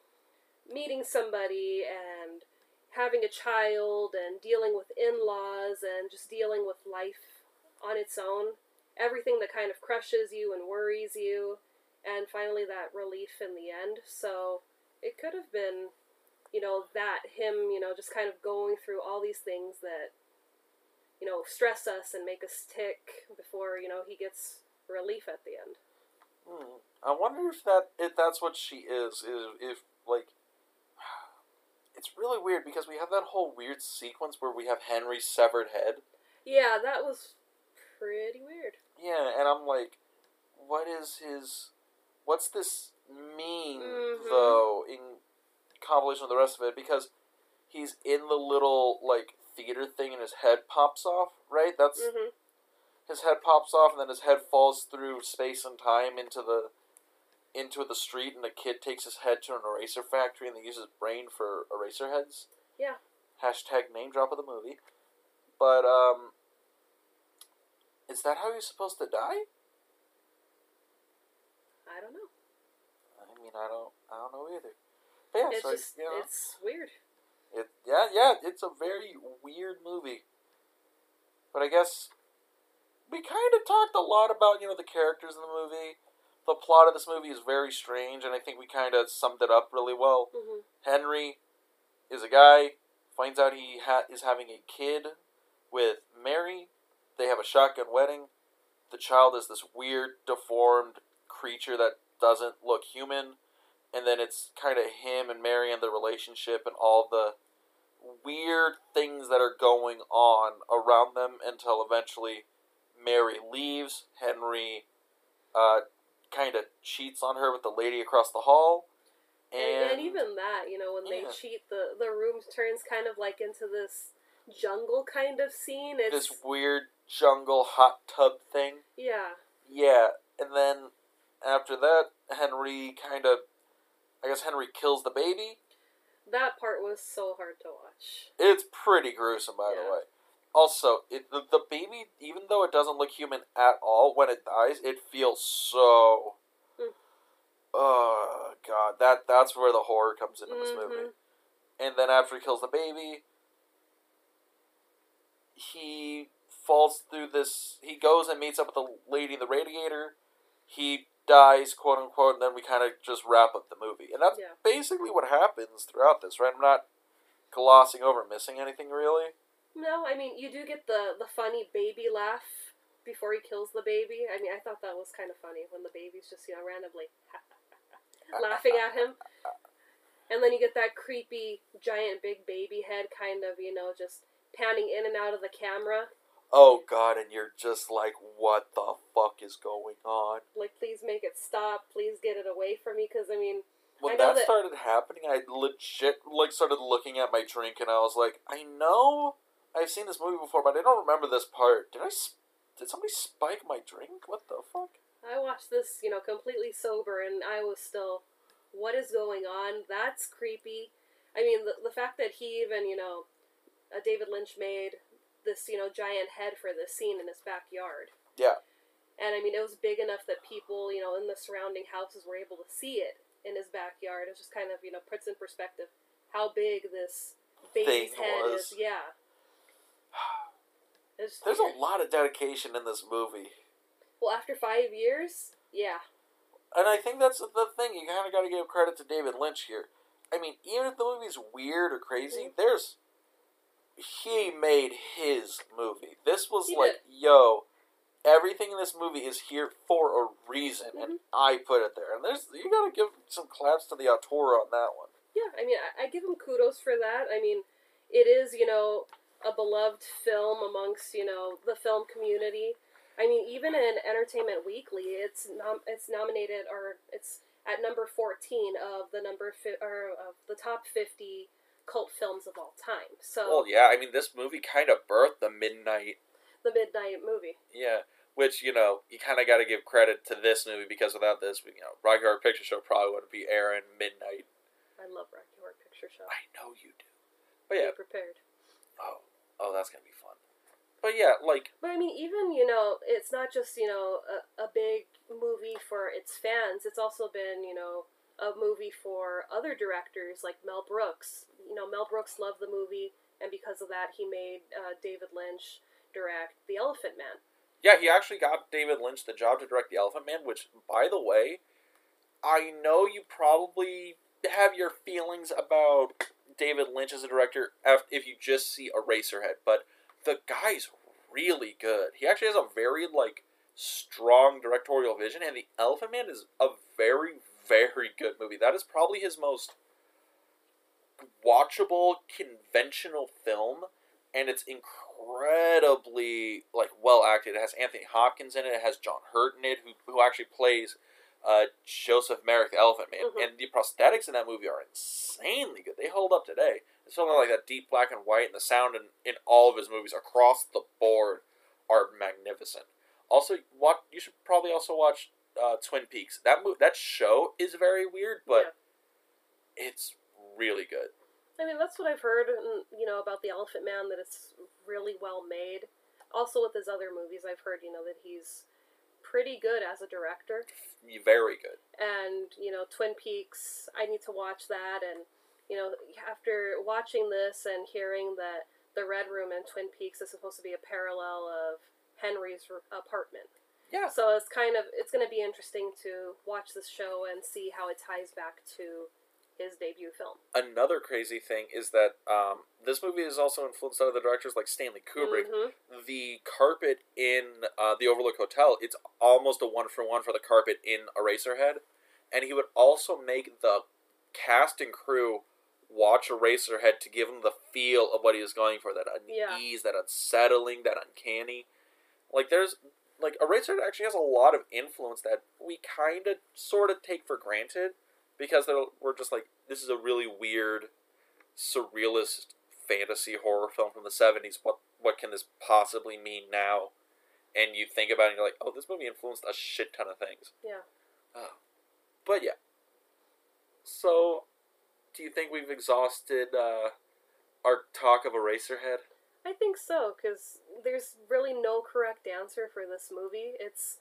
meeting somebody and having a child and dealing with in-laws and just dealing with life on its own. Everything that kind of crushes you and worries you, and finally that relief in the end. So it could have been you know, that him, you know, just kind of going through all these things that, you know, stress us and make us tick before, you know, he gets relief at the end. Hmm. I wonder if that if that's what she is. Is if like it's really weird because we have that whole weird sequence where we have Henry's severed head. Yeah, that was pretty weird. Yeah, and I'm like, what is his? What's this mean Mhm. though? In combination of the rest of it, because he's in the little like theater thing and his head pops off. Right. That's hmm his head pops off and then his head falls through space and time into the into the street and the kid takes his head to an eraser factory and they use his brain for eraser heads. Yeah. Hashtag name drop of the movie. But um is that how he's supposed to die? I don't know. I mean I don't I don't know either. Yeah, it's so just, you know, it's weird. it yeah, yeah, it's a very weird movie. But I guess we kind of talked a lot about, you know, the characters in the movie. The plot of this movie is very strange, and I think we kind of summed it up really well. hmm Henry is a guy, finds out he ha- is having a kid with Mary. They have a shotgun wedding. The child is this weird, deformed creature that doesn't look human. And then it's kind of him and Mary and the relationship and all the weird things that are going on around them until eventually Mary leaves. Henry uh, kind of cheats on her with the lady across the hall. And, and even that, you know, when Yeah. they cheat, the the room turns kind of like into this jungle kind of scene. It's this weird jungle hot tub thing. yeah, Yeah, and then after that, Henry kind of, I guess Henry kills the baby. that part was so hard to watch. It's pretty gruesome, by the way. Also, it, the, the baby, even though it doesn't look human at all, when it dies, it feels so. Mm. Oh god, that that's where the horror comes into this Mhm. movie. And then after he kills the baby, he falls through this. He goes and meets up with the lady the radiator. He dies, quote unquote, and then we kind of just wrap up the movie. And that's Yeah. basically what happens throughout this, right? I'm not glossing over, missing anything really. No, I mean you do get the the funny baby laugh before he kills the baby. I mean, I thought that was kind of funny when the baby's just you know randomly laughing at him, and then you get that creepy giant big baby head kind of you know just panning in and out of the camera. Oh god, and you're just like, what the fuck is going on? Like, please make it stop. Please get it away from me. Because I mean, When I that, that- started happening, I legit like started looking at my drink, and I was like, I know I've seen this movie before, but I don't remember this part. Did I? Did somebody spike my drink? What the fuck? I watched this, you know, completely sober, and I was still, what is going on? That's creepy. I mean, the, the fact that he even, you know, uh, David Lynch made this, you know, giant head for this scene in his backyard. Yeah. And I mean, it was big enough that people, you know, in the surrounding houses were able to see it in his backyard. It just kind of, you know, puts in perspective how big this baby's Thing head was. is. Yeah. There's a lot of dedication in this movie. Well, after five years, yeah. And I think that's the thing. You kind of got to give credit to David Lynch here. I mean, even if the movie's weird or crazy, Mhm. there's he made his movie. This was He like, yo, everything in this movie is here for a reason, and Mhm. I put it there. And there's you got to give some claps to the auteur on that one. Yeah, I mean, I, I give him kudos for that. I mean, it is, you know, a beloved film amongst, you know, the film community. I mean, even in Entertainment Weekly, it's nom- it's nominated or it's at number 14 of the number fi- or of the top 50 cult films of all time. So, Well, yeah, I mean, this movie kind of birthed the midnight. the Midnight Movie. Yeah, which you know you kind of got to give credit to this movie because without this, you know, Rocky Horror Picture Show probably wouldn't be airing midnight. I love Rocky Horror Picture Show. I know you do. But yeah, Be prepared. oh, oh, that's gonna be fun. But yeah, like But I mean, even you know, it's not just you know a, a big movie for its fans. It's also been you know a movie for other directors like Mel Brooks. You know, Mel Brooks loved the movie, and because of that, he made uh, David Lynch direct The Elephant Man. yeah, he actually got David Lynch the job to direct The Elephant Man. Which, by the way, I know you probably have your feelings about David Lynch as a director if you just see Eraserhead, but the guy's really good. He actually has a very like strong directorial vision, and The Elephant Man is a very, very good movie. That is probably his most watchable, conventional film, and it's incredibly like well acted. It has Anthony Hopkins in it. It has John Hurt in it, who who actually plays uh, Joseph Merrick, the Elephant Man, Mhm. and the prosthetics in that movie are insanely good. They hold up today. It's something like that deep black and white, and the sound in, in all of his movies across the board are magnificent. Also, what you should probably also watch uh, Twin Peaks. That mo- that show is very weird, but it's really good. I mean, that's what I've heard, you know, about The Elephant Man, that it's really well made. Also, with his other movies, I've heard, you know, that he's pretty good as a director. Very good. And, you know, Twin Peaks, I need to watch that. And, you know, after watching this and hearing that the Red Room in Twin Peaks is supposed to be a parallel of Henry's apartment. Yeah. So it's kind of, it's going to be interesting to watch this show and see how it ties back to his debut film. Another crazy thing is that um, this movie is also influenced by the directors like Stanley Kubrick. Mhm. The carpet in uh, the Overlook Hotel, it's almost a one for one for the carpet in Eraserhead, and he would also make the cast and crew watch Eraserhead to give him the feel of what he was going for. That Yeah. unease, that unsettling, that uncanny. Like there's like Eraserhead actually has a lot of influence that we kind of sort of take for granted because we're just like this is a really weird surrealist fantasy horror film from the 70s what what can this possibly mean now and you think about it and you're like oh this movie influenced a shit ton of things Yeah. oh. but yeah so do you think we've exhausted uh, our talk of eraserhead I think so, because there's really no correct answer for this movie. It's,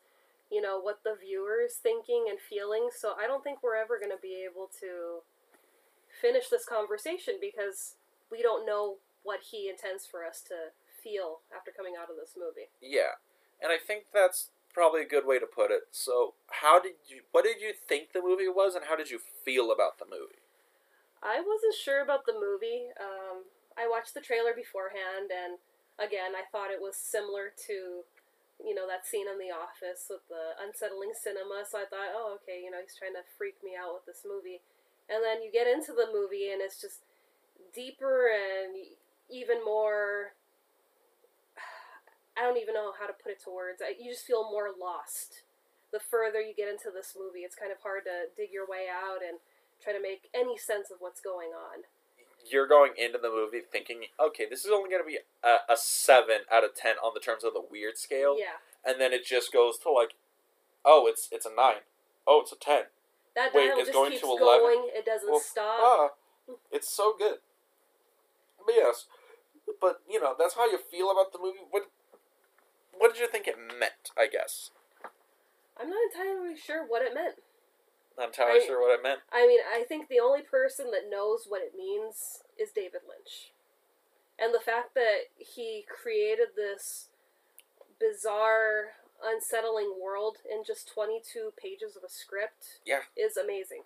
you know, what the viewer's thinking and feeling. So I don't think we're ever going to be able to finish this conversation because we don't know what he intends for us to feel after coming out of this movie. yeah and i think that's probably a good way to put it so how did you what did you think the movie was and how did you feel about the movie I wasn't sure about the movie. Um, I watched the trailer beforehand, and again, I thought it was similar to, you know, that scene in The Office with the unsettling cinema. So I thought, oh, okay, you know, he's trying to freak me out with this movie. And then you get into the movie, and it's just deeper and even more. I don't even know how to put it to words. I, you just feel more lost the further you get into this movie. It's kind of hard to dig your way out and try to make any sense of what's going on. You're going into the movie thinking, okay, this is only going to be a, a seven out of ten on the terms of the weird scale, Yeah, and then it just goes to like, oh, it's it's a nine, oh, it's a ten. that Wait, it's just going keeps to 11? going. It doesn't Well, stop. Ah, it's so good. But yes, but you know that's how you feel about the movie. What what did you think it meant? I guess I'm not entirely sure what it meant. Not entirely I- sure what it meant. I mean, I think the only person that knows what it means is David Lynch. And the fact that he created this bizarre, unsettling world in just 22 pages of a script Yeah. is amazing.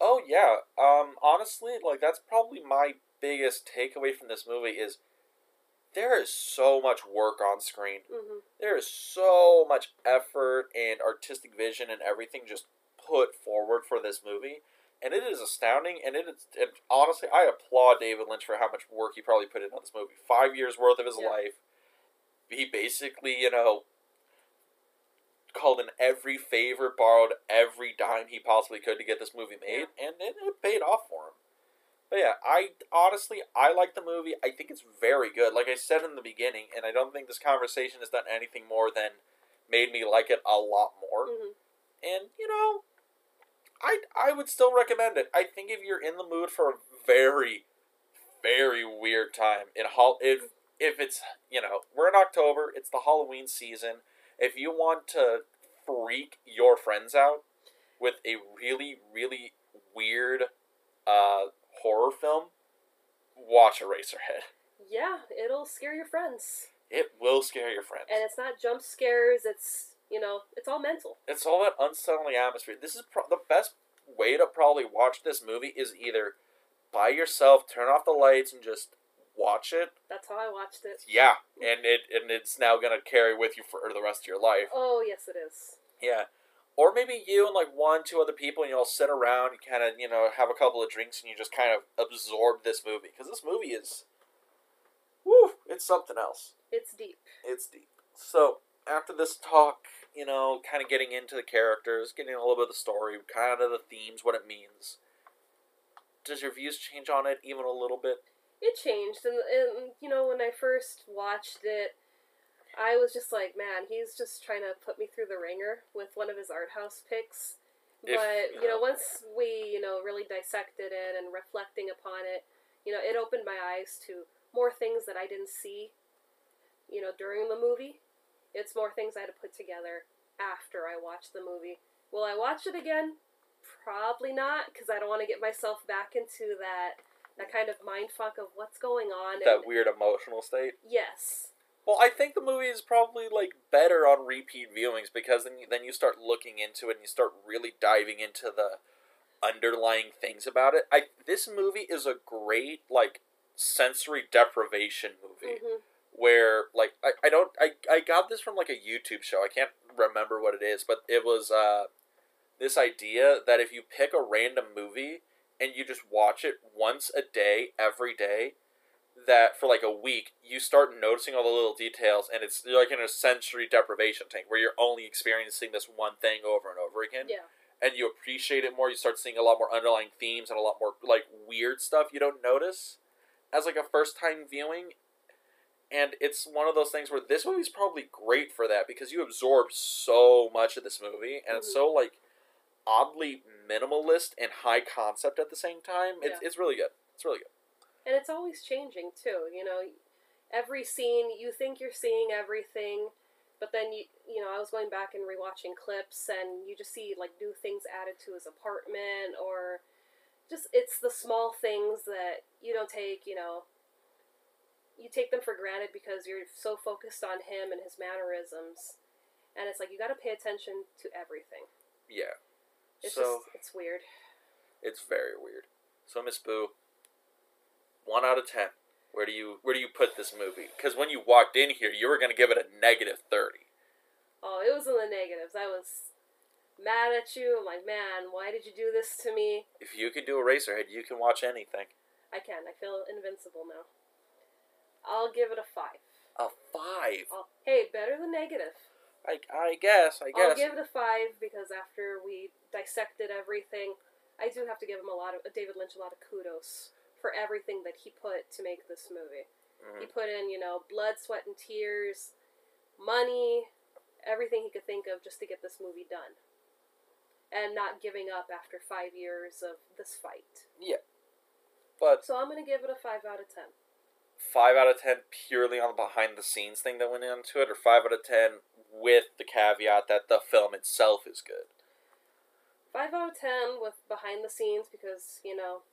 Oh yeah. Um. Honestly, like that's probably my biggest takeaway from this movie is there is so much work on screen. hmm There is so much effort and artistic vision and everything just put forward for this movie, and it is astounding. And it is, and honestly, I applaud David Lynch for how much work he probably put in on this movie. Five years worth of his Yeah. life. He basically, you know, called in every favor, borrowed every dime he possibly could to get this movie made, and it, it paid off for him. But yeah, I honestly I like the movie. I think it's very good. Like I said in the beginning, and I don't think this conversation has done anything more than made me like it a lot more. hmm And you know, I I would still recommend it. I think if you're in the mood for a very very weird time in hall, if if it's you know we're in October, it's the Halloween season. If you want to freak your friends out with a really really weird uh, horror film, watch Eraserhead. Yeah, it'll scare your friends. It will scare your friends. And it's not jump scares, it's, you know, it's all mental. It's all that unsettling atmosphere. This is pro- the best way to probably watch this movie is either by yourself, turn off the lights, and just watch it. That's how I watched it. Yeah, and it and it's now gonna carry with you for the rest of your life. Oh, yes, it is. Yeah, or maybe you and like one, two other people, and you all sit around, and kind of you know have a couple of drinks, and you just kind of absorb this movie because this movie is, woo, it's something else. It's deep. It's deep. So after this talk, you know, kind of getting into the characters, getting a little bit of the story, kind of the themes, what it means. Does your views change on it even a little bit? It changed, and, and you know, when I first watched it, I was just like, man, he's just trying to put me through the wringer with one of his art house picks. If- But you know, once we you know really dissected it and reflecting upon it, you know, it opened my eyes to more things that I didn't see. You know, during the movie, it's more things I had to put together after I watched the movie. Will I watch it again? Probably not, because I don't want to get myself back into that that kind of mind fuck of what's going on. That and weird emotional state. yes, Well, I think the movie is probably like better on repeat viewings because then you, then you start looking into it and you start really diving into the underlying things about it. I this movie is a great like sensory deprivation movie. hmm where like I, I don't I, I got this from like a YouTube show. I can't remember what it is, but it was uh this idea that if you pick a random movie and you just watch it once a day every day that for like a week you start noticing all the little details and it's you're like in a sensory deprivation tank where you're only experiencing this one thing over and over again yeah, and you appreciate it more. You start seeing a lot more underlying themes and a lot more like weird stuff you don't notice as like a first time viewing. And it's one of those things where this movie's probably great for that because you absorb so much of this movie and it's Mhm. so like oddly minimalist and high concept at the same time. It's Yeah. it's really good. It's really good. and it's always changing too. You know, every scene you think you're seeing everything, but then you you know I was going back and rewatching clips, and you just see like new things added to his apartment, or just it's the small things that you don't take. You know, you take them for granted because you're so focused on him and his mannerisms, and it's like you got to pay attention to everything. Yeah. It's so just it's weird. it's very weird. So Miss Boo, one out of ten. Where do you where do you put this movie? Because when you walked in here, you were gonna give it a negative thirty. Oh, it was in the negatives. I was mad at you. I'm like, man, why did you do this to me? If you can do Eraserhead, you can watch anything. I can. I feel invincible now. I'll give it a five. A five. I'll, hey, better than negative. I, I guess. I guess. I'll give it a five because after we dissected everything, I do have to give him a lot of David Lynch a lot of kudos for everything that he put to make this movie. He Mhm. put in, you know, blood, sweat, and tears, money, everything he could think of just to get this movie done. And not giving up after five years of this fight. Yeah, but So I'm going to give it a 5 out of 10. Five out of ten purely on the behind the scenes thing that went into it, or five out of ten with the caveat that the film itself is good. 5 out of 10 with behind the scenes because, you know,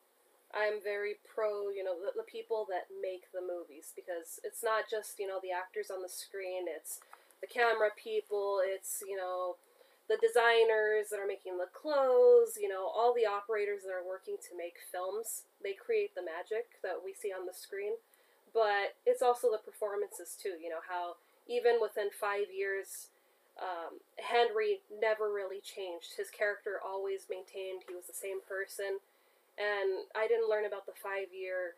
I'm very pro, you know, the, the people that make the movies because it's not just, you know, the actors on the screen, it's the camera people, it's, you know, the designers that are making the clothes, you know, all the operators that are working to make films. They create the magic that we see on the screen. But it's also the performances too, you know, how even within five years, um, Henry never really changed. His character always maintained he was the same person. And I didn't learn about the five year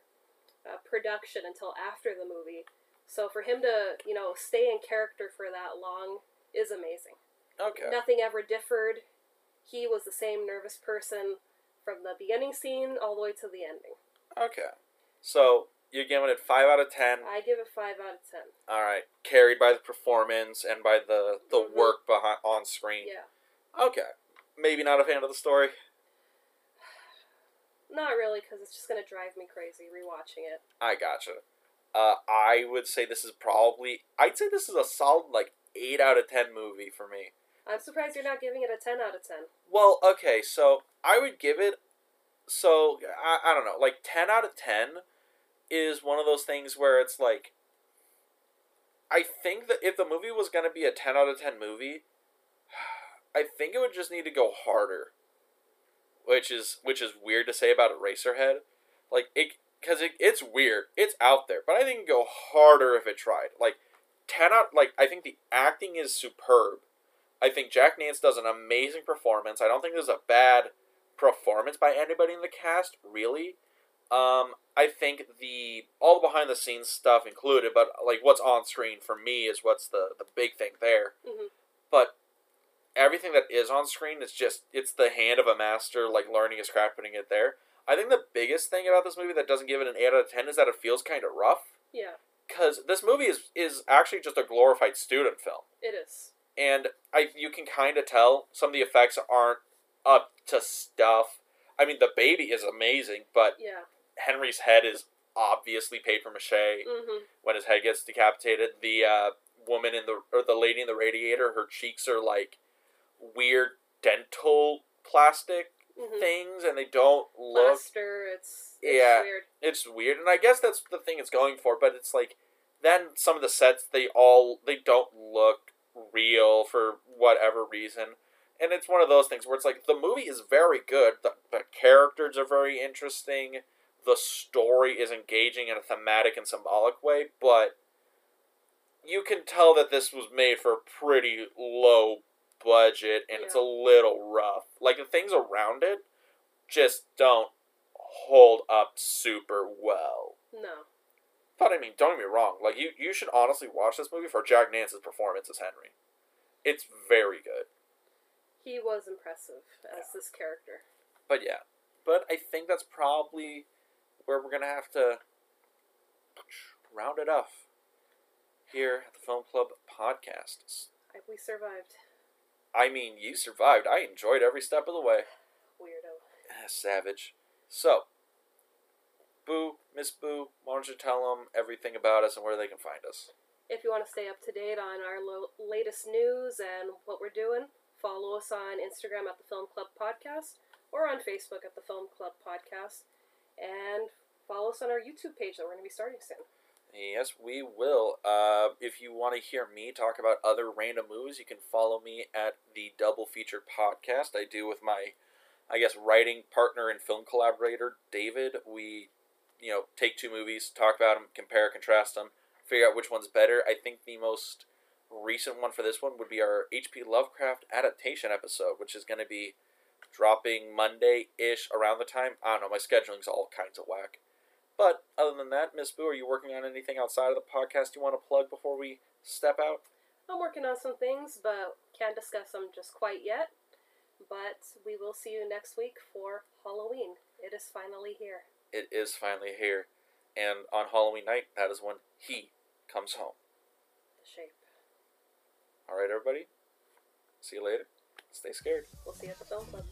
uh, production until after the movie. So for him to, you know, stay in character for that long is amazing. Okay. Nothing ever differed. He was the same nervous person from the beginning scene all the way to the ending. Okay. So you're giving it five out of ten. I give it 5 out of 10. All right. Carried by the performance and by the the Mhm. work behind on screen. Yeah. Okay. Maybe not a fan of the story. Not really, because it's just going to drive me crazy rewatching it. I gotcha. Uh, I would say this is probably. I'd say this is a solid like eight out of ten movie for me. I'm surprised you're not giving it a 10 out of 10. Well, okay, so I would give it. So I, I don't know, like ten out of ten is one of those things where it's like. I think that if the movie was gonna be a ten out of ten movie, I think it would just need to go harder. Which is which is weird to say about Eraserhead, like it because it, it's weird, it's out there, but I think go harder if it tried. Like ten out, like I think the acting is superb. I think Jack Nance does an amazing performance. I don't think there's a bad performance by anybody in the cast, really. Um, I think the all the behind the scenes stuff included, but like what's on screen for me is what's the the big thing there. Mhm. But everything that is on screen is just it's the hand of a master, like learning his craft, putting it there. I think the biggest thing about this movie that doesn't give it an eight out of ten is that it feels kind of rough. Yeah, Because this movie is is actually just a glorified student film it is. and I you can kind of tell some of the effects aren't up to stuff. I mean, the baby is amazing, but Yeah. Henry's head is obviously paper mache Mm-hmm. when his head gets decapitated. The uh, woman in the or the lady in the radiator, her cheeks are like weird dental plastic Mm-hmm. things, and they don't look. Plaster, it's, it's Yeah. weird. It's weird, and I guess that's the thing it's going for. But it's like then some of the sets they all they don't look real for whatever reason, and it's one of those things where it's like the movie is very good. The, the characters are very interesting. The story is engaging in a thematic and symbolic way, but you can tell that this was made for a pretty low budget and it's a little rough. Like the things around it just don't hold up super well. No. But I mean, don't get me wrong. Like you, you should honestly watch this movie for Jack Nance's performance as Henry. It's very good. He was impressive as this character. But yeah, but I think that's probably where we're gonna have to round it off here at the Film Club podcast. We survived. I mean, you survived. I enjoyed every step of the way. Weirdo. Ah, savage. So, Boo, Miss Boo, why don't you tell them everything about us and where they can find us? If you want to stay up to date on our lo- latest news and what we're doing, follow us on Instagram at the Film Club Podcast or on Facebook at the Film Club Podcast. And follow us on our YouTube page that we're going to be starting soon. Yes, we will. Uh, if you want to hear me talk about other random movies, you can follow me at the Double Feature Podcast. I do with my, I guess, writing partner and film collaborator, David. We, you know, take two movies, talk about them, compare, contrast them, figure out which one's better. I think the most recent one for this one would be our H.P. Lovecraft adaptation episode, which is going to be dropping Monday ish around the time. I don't know, my scheduling's all kinds of whack. But other than that, Miss Boo, are you working on anything outside of the podcast you want to plug before we step out? I'm working on some things, but can't discuss them just quite yet. But we will see you next week for Halloween. It is finally here. It is finally here. And on Halloween night, that is when he comes home. The shape. All right, everybody. See you later. Stay scared. We'll see you at the film club.